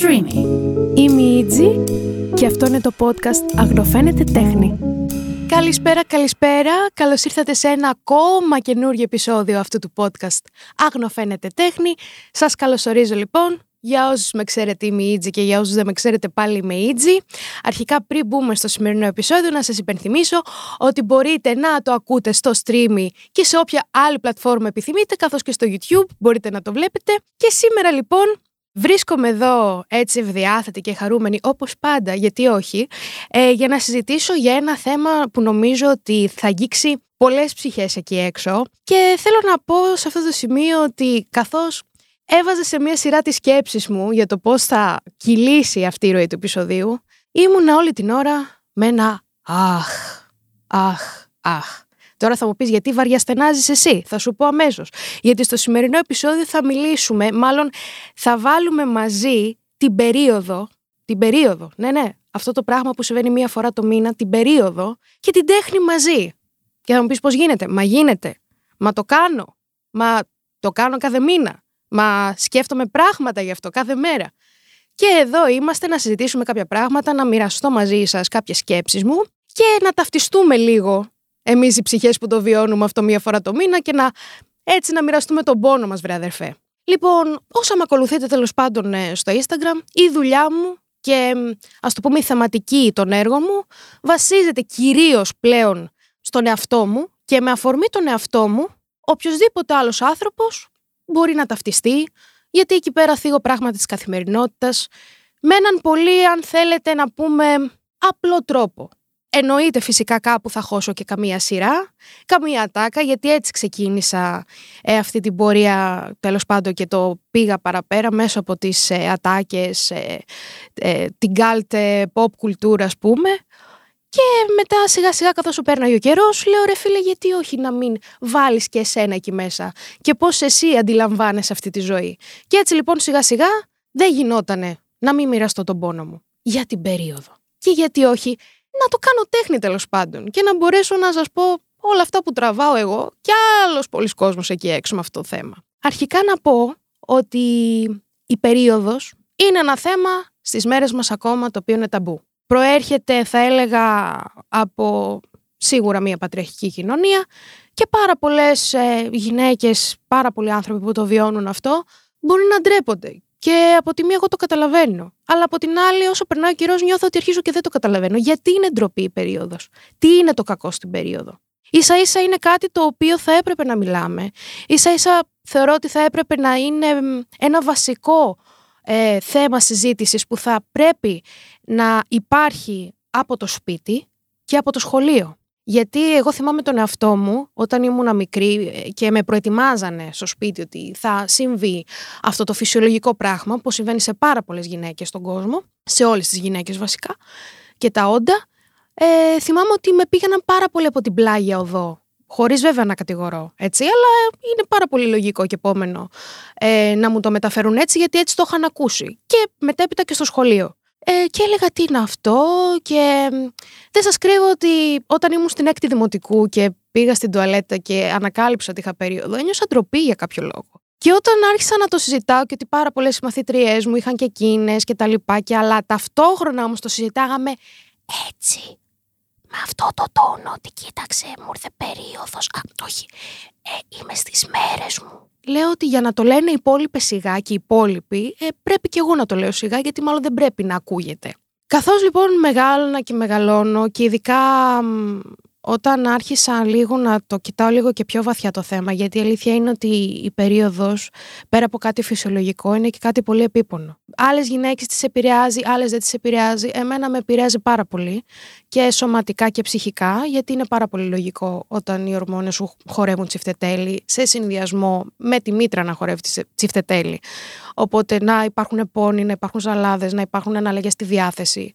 Streamy. Είμαι η Ιτζη και αυτό είναι το podcast Αγνοφαίνεται Τέχνη. Καλησπέρα, καλησπέρα. Καλώς ήρθατε σε ένα ακόμα καινούργιο επεισόδιο αυτού του podcast Αγνοφαίνεται Τέχνη. Σας καλωσορίζω λοιπόν. Για όσους με ξέρετε είμαι η Ιτζη και για όσους δεν με ξέρετε πάλι είμαι η Ιτζη. Αρχικά πριν μπούμε στο σημερινό επεισόδιο να σας υπενθυμίσω ότι μπορείτε να το ακούτε στο stream και σε όποια άλλη πλατφόρμα επιθυμείτε καθώς και στο YouTube μπορείτε να το βλέπετε. Και σήμερα λοιπόν Βρίσκομαι εδώ έτσι ευδιάθετη και χαρούμενη όπως πάντα, γιατί όχι, ε, για να συζητήσω για ένα θέμα που νομίζω ότι θα αγγίξει πολλές ψυχές εκεί έξω και θέλω να πω σε αυτό το σημείο ότι καθώς έβαζα σε μια σειρά τις σκέψεις μου για το πώς θα κυλήσει αυτή η ροή του επεισοδίου, ήμουνα όλη την ώρα με ένα αχ, αχ, αχ. Τώρα θα μου πεις γιατί βαριαστενάζεις εσύ; Θα σου πω αμέσως. Γιατί στο σημερινό επεισόδιο θα μιλήσουμε, μάλλον θα βάλουμε μαζί την περίοδο. Την περίοδο, ναι, ναι. Αυτό το πράγμα που συμβαίνει μία φορά το μήνα, την περίοδο και την τέχνη μαζί. Και θα μου πεις πώς γίνεται. Μα γίνεται. Μα το κάνω. Μα το κάνω κάθε μήνα. Μα σκέφτομαι πράγματα γι' αυτό κάθε μέρα. Και εδώ είμαστε να συζητήσουμε κάποια πράγματα, να μοιραστώ μαζί σας κάποιες σκέψεις μου και να ταυτιστούμε λίγο εμείς οι ψυχές που το βιώνουμε αυτό μία φορά το μήνα και να έτσι να μοιραστούμε τον πόνο μας, βρε αδερφέ. Λοιπόν, όσα με ακολουθείτε τέλος πάντων ε, στο Instagram, η δουλειά μου και ας το πούμε η θεματική των έργων μου βασίζεται κυρίως πλέον στον εαυτό μου και με αφορμή τον εαυτό μου οποιοδήποτε άλλος άνθρωπος μπορεί να ταυτιστεί γιατί εκεί πέρα θίγω πράγματα της καθημερινότητας με έναν πολύ αν θέλετε να πούμε απλό τρόπο. Εννοείται φυσικά κάπου θα χώσω και καμία σειρά, καμία ατάκα, γιατί έτσι ξεκίνησα ε, αυτή την πορεία τέλος πάντων και το πήγα παραπέρα μέσω από τις ε, ατάκες, ε, ε την κάλτε pop κουλτούρα ας πούμε. Και μετά σιγά σιγά καθώς σου πέρναγε ο καιρός, λέω ρε φίλε γιατί όχι να μην βάλεις και εσένα εκεί μέσα; Και πώς εσύ αντιλαμβάνεσαι αυτή τη ζωή; Και έτσι λοιπόν σιγά σιγά δεν γινότανε να μην μοιραστώ τον πόνο μου για την περίοδο. Και γιατί όχι, να το κάνω τέχνη τέλος πάντων και να μπορέσω να σας πω όλα αυτά που τραβάω εγώ και άλλος πολλοί κόσμος εκεί έξω με αυτό το θέμα. Αρχικά να πω ότι η περίοδος είναι ένα θέμα στις μέρες μας ακόμα το οποίο είναι ταμπού. Προέρχεται θα έλεγα από σίγουρα μια πατριαρχική κοινωνία και πάρα πολλές ε, γυναίκες, πάρα πολλοί άνθρωποι που το βιώνουν αυτό μπορεί να ντρέπονται και από τη μία εγώ το καταλαβαίνω. Αλλά από την άλλη, όσο περνάει ο καιρός, νιώθω ότι αρχίζω και δεν το καταλαβαίνω. Γιατί είναι ντροπή η περίοδος; Τι είναι το κακό στην περίοδο; σα ίσα είναι κάτι το οποίο θα έπρεπε να μιλάμε. σα ίσα θεωρώ ότι θα έπρεπε να είναι ένα βασικό ε, θέμα συζήτησης που θα πρέπει να υπάρχει από το σπίτι και από το σχολείο. Γιατί εγώ θυμάμαι τον εαυτό μου όταν ήμουν μικρή ε, και με προετοιμάζανε στο σπίτι ότι θα συμβεί αυτό το φυσιολογικό πράγμα που συμβαίνει σε πάρα πολλές γυναίκες στον κόσμο, σε όλες τις γυναίκες βασικά, και τα όντα. Ε, θυμάμαι ότι με πήγαιναν πάρα πολύ από την πλάγια οδό. Χωρίς βέβαια να κατηγορώ, έτσι, αλλά είναι πάρα πολύ λογικό και επόμενο ε, να μου το μεταφέρουν έτσι, γιατί έτσι το είχαν ακούσει. Και μετέπειτα και στο σχολείο. Ε, και έλεγα τι είναι αυτό και δεν σας κρύβω ότι όταν ήμουν στην έκτη δημοτικού και πήγα στην τουαλέτα και ανακάλυψα ότι είχα περίοδο, ένιωσα ντροπή για κάποιο λόγο. Και όταν άρχισα να το συζητάω και ότι πάρα πολλές μαθήτριέ μου είχαν και εκείνες και τα λοιπά, και αλλά ταυτόχρονα όμως το συζητάγαμε έτσι. Με αυτό το τόνο ότι κοίταξε, μου ήρθε περίοδος. Α, όχι. Ε, είμαι στις μέρες μου λέω ότι για να το λένε οι υπόλοιπες σιγά και οι υπόλοιποι, ε, πρέπει και εγώ να το λέω σιγά, γιατί μάλλον δεν πρέπει να ακούγεται. Καθώς λοιπόν μεγάλωνα και μεγαλώνω και ειδικά όταν άρχισα λίγο να το κοιτάω λίγο και πιο βαθιά το θέμα, γιατί η αλήθεια είναι ότι η περίοδος, πέρα από κάτι φυσιολογικό, είναι και κάτι πολύ επίπονο. Άλλες γυναίκες τις επηρεάζει, άλλες δεν τις επηρεάζει. Εμένα με επηρεάζει πάρα πολύ και σωματικά και ψυχικά, γιατί είναι πάρα πολύ λογικό όταν οι ορμόνες σου χορεύουν τσιφτετέλη, σε συνδυασμό με τη μήτρα να χορεύεις τσιφτετέλη. Οπότε να υπάρχουν πόνοι, να υπάρχουν ζαλάδες, να υπάρχουν αναλλαγές στη διάθεση.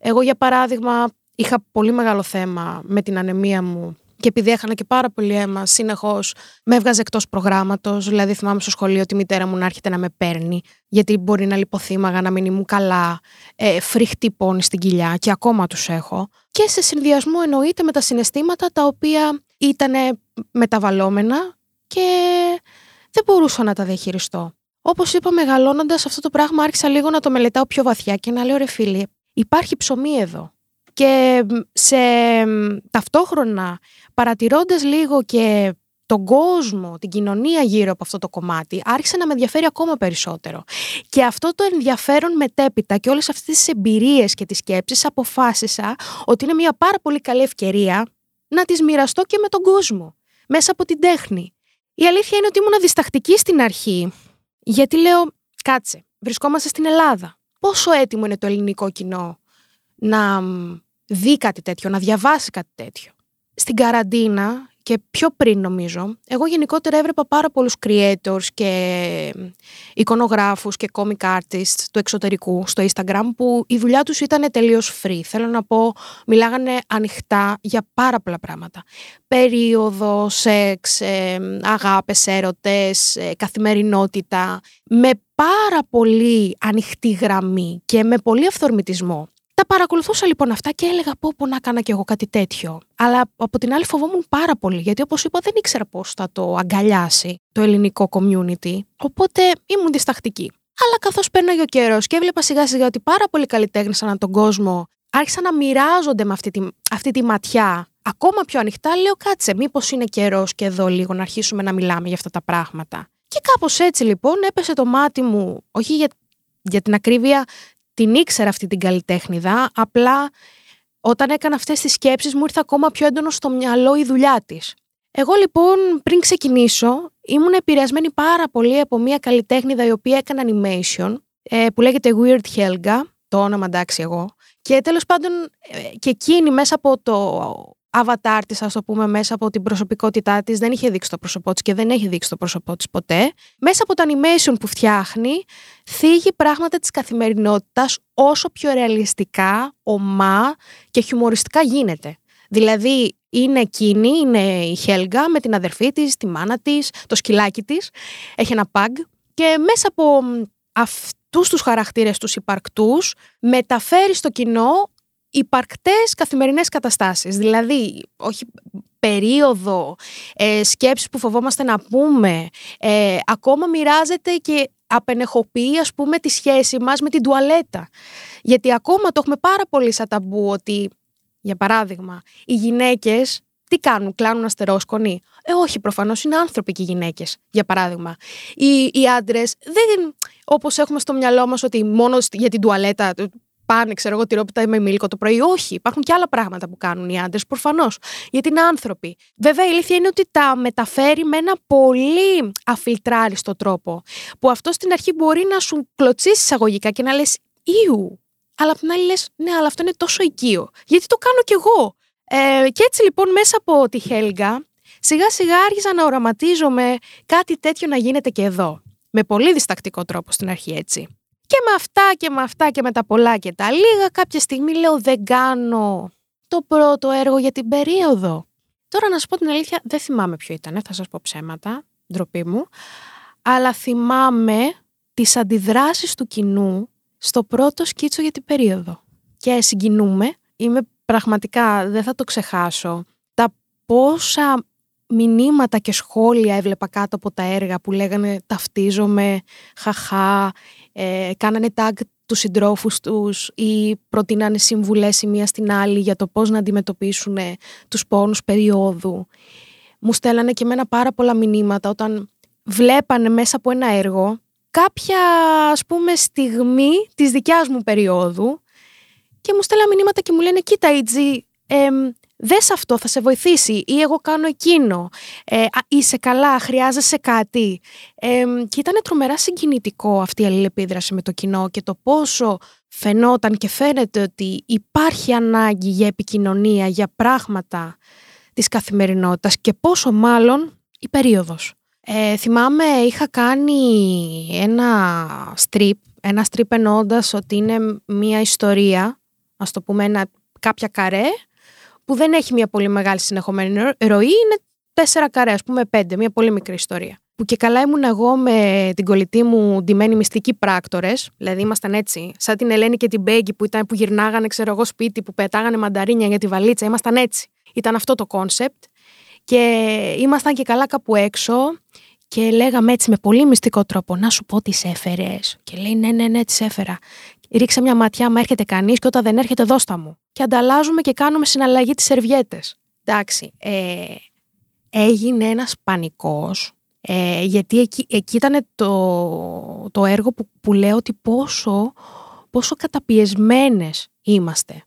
Εγώ για παράδειγμα είχα πολύ μεγάλο θέμα με την ανεμία μου και επειδή έχανα και πάρα πολύ αίμα, συνεχώς με έβγαζε εκτός προγράμματος. Δηλαδή, θυμάμαι στο σχολείο ότι η μητέρα μου να έρχεται να με παίρνει, γιατί μπορεί να λιποθύμαγα, να μην ήμουν καλά, ε, φρικτή πόνη στην κοιλιά και ακόμα τους έχω. Και σε συνδυασμό εννοείται με τα συναισθήματα τα οποία ήταν μεταβαλλόμενα και δεν μπορούσα να τα διαχειριστώ. Όπως είπα, μεγαλώνοντας αυτό το πράγμα, άρχισα λίγο να το μελετάω πιο βαθιά και να λέω ρε φίλοι, υπάρχει ψωμί εδώ. Και σε ταυτόχρονα παρατηρώντας λίγο και τον κόσμο, την κοινωνία γύρω από αυτό το κομμάτι, άρχισε να με ενδιαφέρει ακόμα περισσότερο. Και αυτό το ενδιαφέρον μετέπειτα και όλες αυτές τις εμπειρίες και τις σκέψεις αποφάσισα ότι είναι μια πάρα πολύ καλή ευκαιρία να τις μοιραστώ και με τον κόσμο, μέσα από την τέχνη. Η αλήθεια είναι ότι ήμουν διστακτική στην αρχή, γιατί λέω, κάτσε, βρισκόμαστε στην Ελλάδα. Πόσο έτοιμο είναι το ελληνικό κοινό; Να δει κάτι τέτοιο, να διαβάσει κάτι τέτοιο. Στην καραντίνα και πιο πριν νομίζω, εγώ γενικότερα έβλεπα πάρα πολλούς creators και εικονογράφους και comic artists του εξωτερικού στο Instagram που η δουλειά τους ήταν τελείως free. Θέλω να πω, μιλάγανε ανοιχτά για πάρα πολλά πράγματα. Περίοδο, σεξ, ε, αγάπες, έρωτες, ε, καθημερινότητα, με πάρα πολύ ανοιχτή γραμμή και με πολύ αυθορμητισμό. Τα παρακολουθούσα λοιπόν αυτά και έλεγα πω πω να έκανα κι εγώ κάτι τέτοιο. Αλλά από την άλλη φοβόμουν πάρα πολύ γιατί όπως είπα δεν ήξερα πώς θα το αγκαλιάσει το ελληνικό community. Οπότε ήμουν διστακτική. Αλλά καθώς πέρναγε ο καιρός και έβλεπα σιγά σιγά ότι πάρα πολλοί καλλιτέχνες ανά τον κόσμο άρχισαν να μοιράζονται με αυτή τη, αυτή τη ματιά ακόμα πιο ανοιχτά, λέω κάτσε, μήπως είναι καιρός και εδώ λίγο να αρχίσουμε να μιλάμε για αυτά τα πράγματα. Και κάπως έτσι λοιπόν έπεσε το μάτι μου, όχι για, για την ακρίβεια, την ήξερα αυτή την καλλιτέχνηδα, απλά όταν έκανα αυτές τις σκέψεις μου ήρθε ακόμα πιο έντονο στο μυαλό η δουλειά της. Εγώ λοιπόν πριν ξεκινήσω ήμουν επηρεασμένη πάρα πολύ από μια καλλιτέχνηδα η οποία έκανε animation ε, που λέγεται Weird Helga, το όνομα εντάξει εγώ, και τέλος πάντων ε, και εκείνη μέσα από το avatar της, ας το πούμε, μέσα από την προσωπικότητά της, δεν είχε δείξει το πρόσωπό της και δεν έχει δείξει το πρόσωπό της ποτέ. Μέσα από το animation που φτιάχνει, θίγει πράγματα της καθημερινότητας όσο πιο ρεαλιστικά, ομά και χιουμοριστικά γίνεται. Δηλαδή, είναι εκείνη, είναι η Χέλγα με την αδερφή της, τη μάνα της, το σκυλάκι της, έχει ένα παγκ και μέσα από αυτούς τους χαρακτήρες τους υπαρκτούς μεταφέρει στο κοινό υπαρκτές καθημερινές καταστάσεις. Δηλαδή, όχι περίοδο, ε, σκέψεις που φοβόμαστε να πούμε, ε, ακόμα μοιράζεται και απενεχοποιεί ας πούμε τη σχέση μας με την τουαλέτα. Γιατί ακόμα το έχουμε πάρα πολύ σαν ταμπού ότι, για παράδειγμα, οι γυναίκες τι κάνουν, κλάνουν αστερόσκονη. Ε, όχι, προφανώς είναι άνθρωποι και οι γυναίκες, για παράδειγμα. Οι, οι άντρες δεν. Όπως έχουμε στο μυαλό μας ότι μόνο για την τουαλέτα πάνε, ξέρω εγώ, τυρόπιτα με μίλκο το πρωί. Όχι, υπάρχουν και άλλα πράγματα που κάνουν οι άντρες, προφανώς. Γιατί είναι άνθρωποι. Βέβαια, η αλήθεια είναι ότι τα μεταφέρει με ένα πολύ αφιλτράριστο τρόπο. Που αυτό στην αρχή μπορεί να σου κλωτσίσεις εισαγωγικά και να λες, Ιου. Αλλά απ' την άλλη λες, ναι, αλλά αυτό είναι τόσο οικείο. Γιατί το κάνω κι εγώ. Ε, και έτσι λοιπόν μέσα από τη Χέλγα, σιγά σιγά άρχισα να οραματίζομαι κάτι τέτοιο να γίνεται και εδώ. Με πολύ διστακτικό τρόπο στην αρχή έτσι. Και με αυτά και με αυτά και με τα πολλά και τα λίγα, κάποια στιγμή λέω δεν κάνω το πρώτο έργο για την περίοδο. Τώρα να σου πω την αλήθεια, δεν θυμάμαι ποιο ήταν, θα σας πω ψέματα, ντροπή μου, αλλά θυμάμαι τις αντιδράσεις του κοινού στο πρώτο σκίτσο για την περίοδο. Και συγκινούμε, είμαι πραγματικά, δεν θα το ξεχάσω, τα πόσα μηνύματα και σχόλια έβλεπα κάτω από τα έργα που λέγανε ταυτίζομαι, χαχά, ε, κάνανε tag τους συντρόφους τους ή προτείνανε συμβουλές η μία στην άλλη για το πώς να αντιμετωπίσουν τους πόνους περίοδου. Μου στέλνανε και εμένα πάρα πολλά μηνύματα όταν βλέπανε μέσα από ένα έργο κάποια ας πούμε στιγμή της δικιάς μου περίοδου και μου στέλνανε μηνύματα και μου λένε κοίτα Ιτζή, δες αυτό, θα σε βοηθήσει ή εγώ κάνω εκείνο, ε, είσαι καλά, χρειάζεσαι κάτι. Ε, και ήταν τρομερά συγκινητικό αυτή η αλληλεπίδραση με το κοινό και το πόσο φαινόταν και φαίνεται ότι υπάρχει ανάγκη για επικοινωνία, για πράγματα της καθημερινότητας και πόσο μάλλον η περίοδος. Ε, θυμάμαι είχα κάνει ένα strip, ένα strip εννοώντα ότι είναι μια ιστορία, ας το πούμε ένα, κάποια καρέ, που δεν έχει μια πολύ μεγάλη συνεχομένη ροή, είναι τέσσερα καρέ, ας πούμε πέντε, μια πολύ μικρή ιστορία. Που και καλά ήμουν εγώ με την κολλητή μου ντυμένη μυστική πράκτορες, δηλαδή ήμασταν έτσι, σαν την Ελένη και την Μπέγκη που, ήταν, που γυρνάγανε, ξέρω εγώ, σπίτι, που πετάγανε μανταρίνια για τη βαλίτσα, ήμασταν έτσι. Ήταν αυτό το concept. Και ήμασταν και καλά κάπου έξω και λέγαμε έτσι με πολύ μυστικό τρόπο να σου πω τι έφερες. Και λέει ναι, ναι, ναι, τις έφερα. Ρίξε μια ματιά, μην έρχεται κανείς και όταν δεν έρχεται, δώστα μου. Και ανταλλάζουμε και κάνουμε συναλλαγή τις σερβιέτες. Εντάξει. Ε, έγινε ένας πανικός. Ε, γιατί εκεί, εκεί ήταν το, το έργο που, που λέω ότι πόσο, πόσο καταπιεσμένες είμαστε.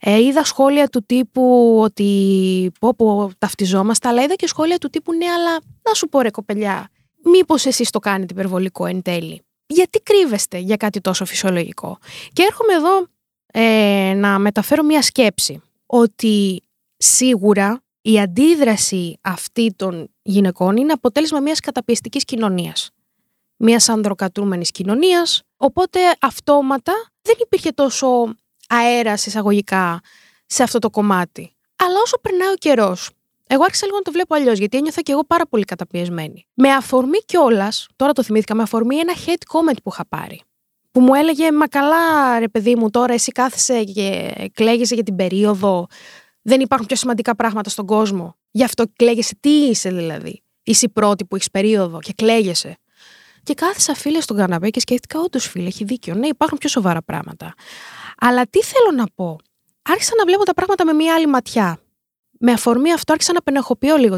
Ε, είδα σχόλια του τύπου ότι πω πω ταυτιζόμαστε, αλλά είδα και σχόλια του τύπου ναι, αλλά να σου πω ρε κοπελιά, μήπως εσείς το κάνετε υπερβολικό εν τέλει. Γιατί κρύβεστε για κάτι τόσο φυσιολογικό; Και έρχομαι εδώ ε, να μεταφέρω μια σκέψη, ότι σίγουρα η αντίδραση αυτή των γυναικών είναι αποτέλεσμα μιας καταπιεστικής κοινωνίας. Μιας ανδροκατούμενης κοινωνίας, οπότε αυτόματα δεν υπήρχε τόσο αέρας εισαγωγικά σε αυτό το κομμάτι. Αλλά όσο περνάει ο καιρός, εγώ άρχισα λίγο να το βλέπω αλλιώς, γιατί ένιωθα και εγώ πάρα πολύ καταπιεσμένη. Με αφορμή κιόλας, τώρα το θυμήθηκα, με αφορμή ένα hate comment που είχα πάρει. Που μου έλεγε, Μα καλά, ρε παιδί μου, τώρα εσύ κάθεσαι και κλαίγεσαι για την περίοδο. Δεν υπάρχουν πιο σημαντικά πράγματα στον κόσμο. Γι' αυτό κλαίγεσαι. Τι είσαι δηλαδή; Είσαι η πρώτη που έχεις περίοδο και κλαίγεσαι. Και κάθεσα φίλε στον καναπέ και σκέφτηκα, όντως φίλε, έχει δίκιο. Ναι, υπάρχουν πιο σοβαρά πράγματα. Αλλά τι θέλω να πω. Άρχισα να βλέπω τα πράγματα με μία άλλη ματιά. Με αφορμή αυτό άρχισα να πενεχοποιώ λίγο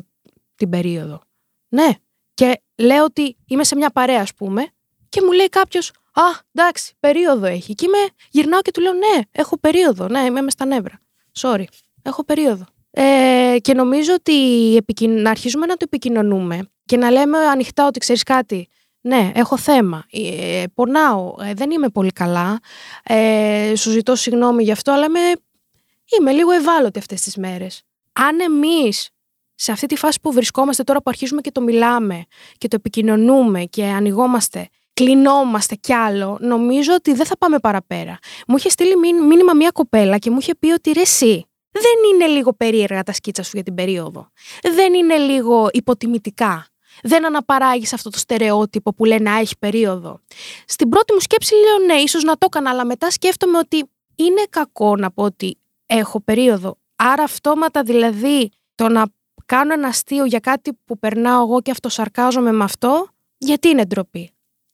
την περίοδο. Ναι. Και λέω ότι είμαι σε μια παρέα, ας πούμε, και μου λέει κάποιος, Α, εντάξει, περίοδο έχει. Και είμαι, γυρνάω και του λέω, Ναι, έχω περίοδο. Ναι, είμαι μες στα νεύρα. Sorry, έχω περίοδο. Ε, και νομίζω ότι να αρχίζουμε να το επικοινωνούμε και να λέμε ανοιχτά ότι ξέρεις κάτι. Ναι, έχω θέμα. Ε, πονάω. Ε, δεν είμαι πολύ καλά. Ε, σου ζητώ συγγνώμη γι' αυτό, αλλά είμαι, είμαι λίγο ευάλωτη αυτές τις μέρες. Αν εμείς σε αυτή τη φάση που βρισκόμαστε τώρα που αρχίζουμε και το μιλάμε και το επικοινωνούμε και ανοιγόμαστε, κλεινόμαστε κι άλλο, νομίζω ότι δεν θα πάμε παραπέρα. Μου είχε στείλει μήνυμα μια κοπέλα και μου είχε πει ότι ρε εσύ, δεν είναι λίγο περίεργα τα σκίτσα σου για την περίοδο. Δεν είναι λίγο υποτιμητικά δεν αναπαράγεις αυτό το στερεότυπο που λένε να έχει περίοδο. Στην πρώτη μου σκέψη λέω ναι, ίσως να το έκανα, αλλά μετά σκέφτομαι ότι είναι κακό να πω ότι έχω περίοδο. Άρα αυτόματα δηλαδή το να κάνω ένα αστείο για κάτι που περνάω εγώ και αυτοσαρκάζομαι με αυτό, γιατί είναι ντροπή.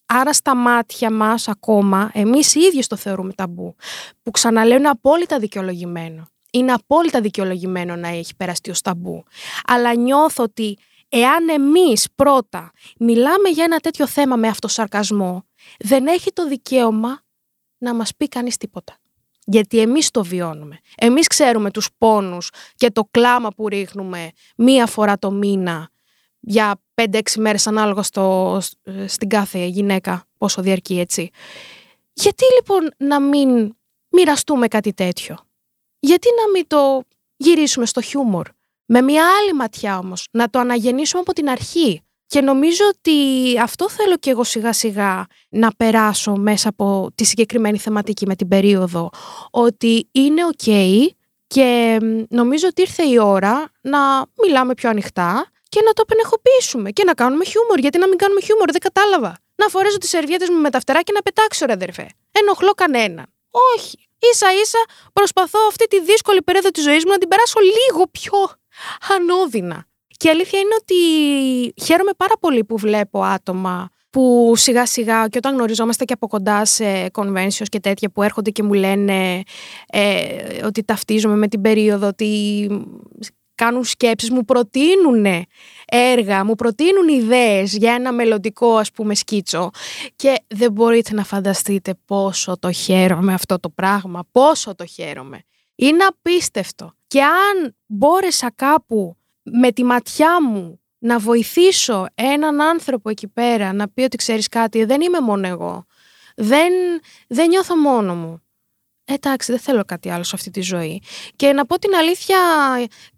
Άρα στα μάτια μας ακόμα, εμείς οι ίδιοι το θεωρούμε ταμπού, που ξαναλέω είναι απόλυτα δικαιολογημένο. Είναι απόλυτα δικαιολογημένο να έχει περαστεί ως ταμπού. Αλλά νιώθω ότι Εάν εμείς πρώτα μιλάμε για ένα τέτοιο θέμα με αυτοσαρκασμό, δεν έχει το δικαίωμα να μας πει κανείς τίποτα. Γιατί εμείς το βιώνουμε. Εμείς ξέρουμε τους πόνους και το κλάμα που ρίχνουμε μία φορά το μήνα για 5-6 μέρες ανάλογα στο, στην κάθε γυναίκα, πόσο διαρκεί έτσι. Γιατί λοιπόν να μην μοιραστούμε κάτι τέτοιο; Γιατί να μην το γυρίσουμε στο χιούμορ; Με μια άλλη ματιά όμως, να το αναγεννήσουμε από την αρχή. Και νομίζω ότι αυτό θέλω και εγώ σιγά σιγά να περάσω μέσα από τη συγκεκριμένη θεματική με την περίοδο. Ότι είναι οκ και νομίζω ότι ήρθε η ώρα να μιλάμε πιο ανοιχτά και να το απενοχοποιήσουμε και να κάνουμε χιούμορ. Γιατί να μην κάνουμε χιούμορ, δεν κατάλαβα. Να φορέσω τις σερβιέτες μου με τα φτερά και να πετάξω, ρε αδερφέ. Ενοχλώ κανέναν. Όχι. σα ίσα προσπαθώ αυτή τη δύσκολη περίοδο της ζωής μου να την περάσω λίγο πιο ανώδυνα. Και η αλήθεια είναι ότι χαίρομαι πάρα πολύ που βλέπω άτομα που σιγά σιγά και όταν γνωριζόμαστε και από κοντά σε conventions και τέτοια που έρχονται και μου λένε ε, ότι ταυτίζομαι με την περίοδο, ότι κάνουν σκέψεις, μου προτείνουν έργα, μου προτείνουν ιδέες για ένα μελλοντικό ας πούμε σκίτσο και δεν μπορείτε να φανταστείτε πόσο το χαίρομαι αυτό το πράγμα, πόσο το χαίρομαι. Είναι απίστευτο. Και αν μπόρεσα κάπου με τη ματιά μου να βοηθήσω έναν άνθρωπο εκεί πέρα να πει ότι ξέρεις κάτι, δεν είμαι μόνο εγώ. Δεν, δεν νιώθω μόνο μου. Εντάξει, δεν θέλω κάτι άλλο σε αυτή τη ζωή. Και να πω την αλήθεια,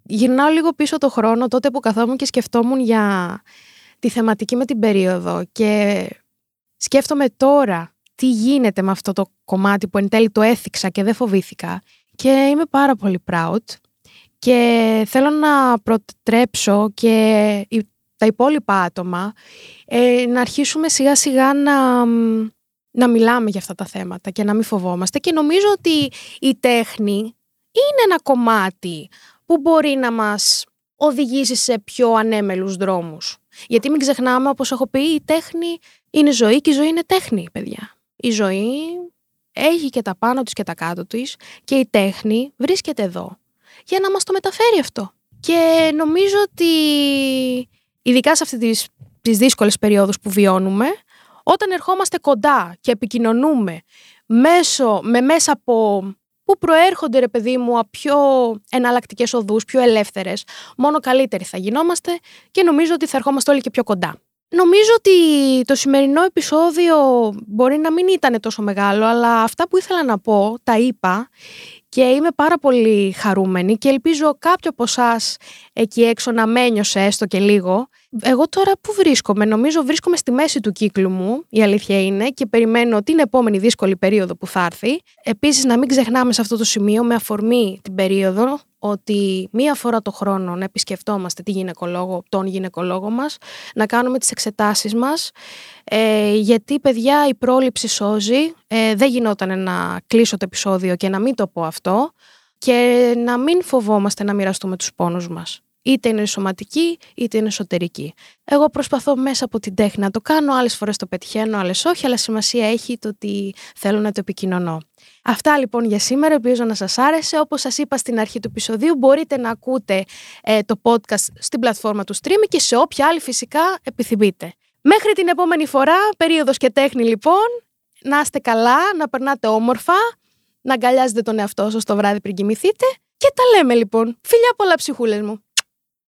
γυρνάω λίγο πίσω το χρόνο τότε που καθόμουν και σκεφτόμουν για τη θεματική με την περίοδο και σκέφτομαι τώρα τι γίνεται με αυτό το κομμάτι που εν τέλει το έθιξα και δεν φοβήθηκα και είμαι πάρα πολύ proud και θέλω να προτρέψω και τα υπόλοιπα άτομα ε, να αρχίσουμε σιγά σιγά να, να μιλάμε για αυτά τα θέματα και να μην φοβόμαστε και νομίζω ότι η τέχνη είναι ένα κομμάτι που μπορεί να μας οδηγήσει σε πιο ανέμελους δρόμους. Γιατί μην ξεχνάμε, όπως έχω πει, η τέχνη είναι ζωή και η ζωή είναι τέχνη, παιδιά. Η ζωή έχει και τα πάνω της και τα κάτω της και η τέχνη βρίσκεται εδώ για να μας το μεταφέρει αυτό. Και νομίζω ότι ειδικά σε αυτή τις, τις δύσκολες περιόδους που βιώνουμε, όταν ερχόμαστε κοντά και επικοινωνούμε μέσω, με μέσα από που προέρχονται, ρε παιδί μου, από πιο εναλλακτικές οδούς, πιο ελεύθερες, μόνο καλύτεροι θα γινόμαστε και νομίζω ότι θα ερχόμαστε όλοι και πιο κοντά. Νομίζω ότι το σημερινό επεισόδιο μπορεί να μην ήταν τόσο μεγάλο, αλλά αυτά που ήθελα να πω τα είπα και είμαι πάρα πολύ χαρούμενη και ελπίζω κάποιο από εσάς εκεί έξω να μένιωσε έστω και λίγο. Εγώ τώρα που βρίσκομαι, νομίζω βρίσκομαι στη μέση του κύκλου μου, η αλήθεια είναι, και περιμένω την επόμενη δύσκολη περίοδο που θα έρθει. Επίσης να μην ξεχνάμε σε αυτό το σημείο με αφορμή την περίοδο ότι μία φορά το χρόνο να επισκεφτόμαστε τη γυναικολόγο, τον γυναικολόγο μας, να κάνουμε τις εξετάσεις μας, ε, γιατί παιδιά η πρόληψη σώζει, ε, δεν γινόταν να κλείσω το επεισόδιο και να μην το πω αυτό και να μην φοβόμαστε να μοιραστούμε τους πόνους μας. Είτε είναι σωματική, είτε είναι εσωτερική. Εγώ προσπαθώ μέσα από την τέχνη να το κάνω, άλλες φορές το πετυχαίνω, άλλες όχι, αλλά σημασία έχει το ότι θέλω να το επικοινωνώ. Αυτά λοιπόν για σήμερα, ελπίζω να σας άρεσε. Όπως σας είπα στην αρχή του επεισοδίου, μπορείτε να ακούτε ε, το podcast στην πλατφόρμα του stream και σε όποια άλλη φυσικά επιθυμείτε. Μέχρι την επόμενη φορά, περίοδος και τέχνη λοιπόν, να είστε καλά, να περνάτε όμορφα, να αγκαλιάζετε τον εαυτό σας το βράδυ πριν κοιμηθείτε και τα λέμε λοιπόν. Φιλιά πολλά ψυχούλες μου.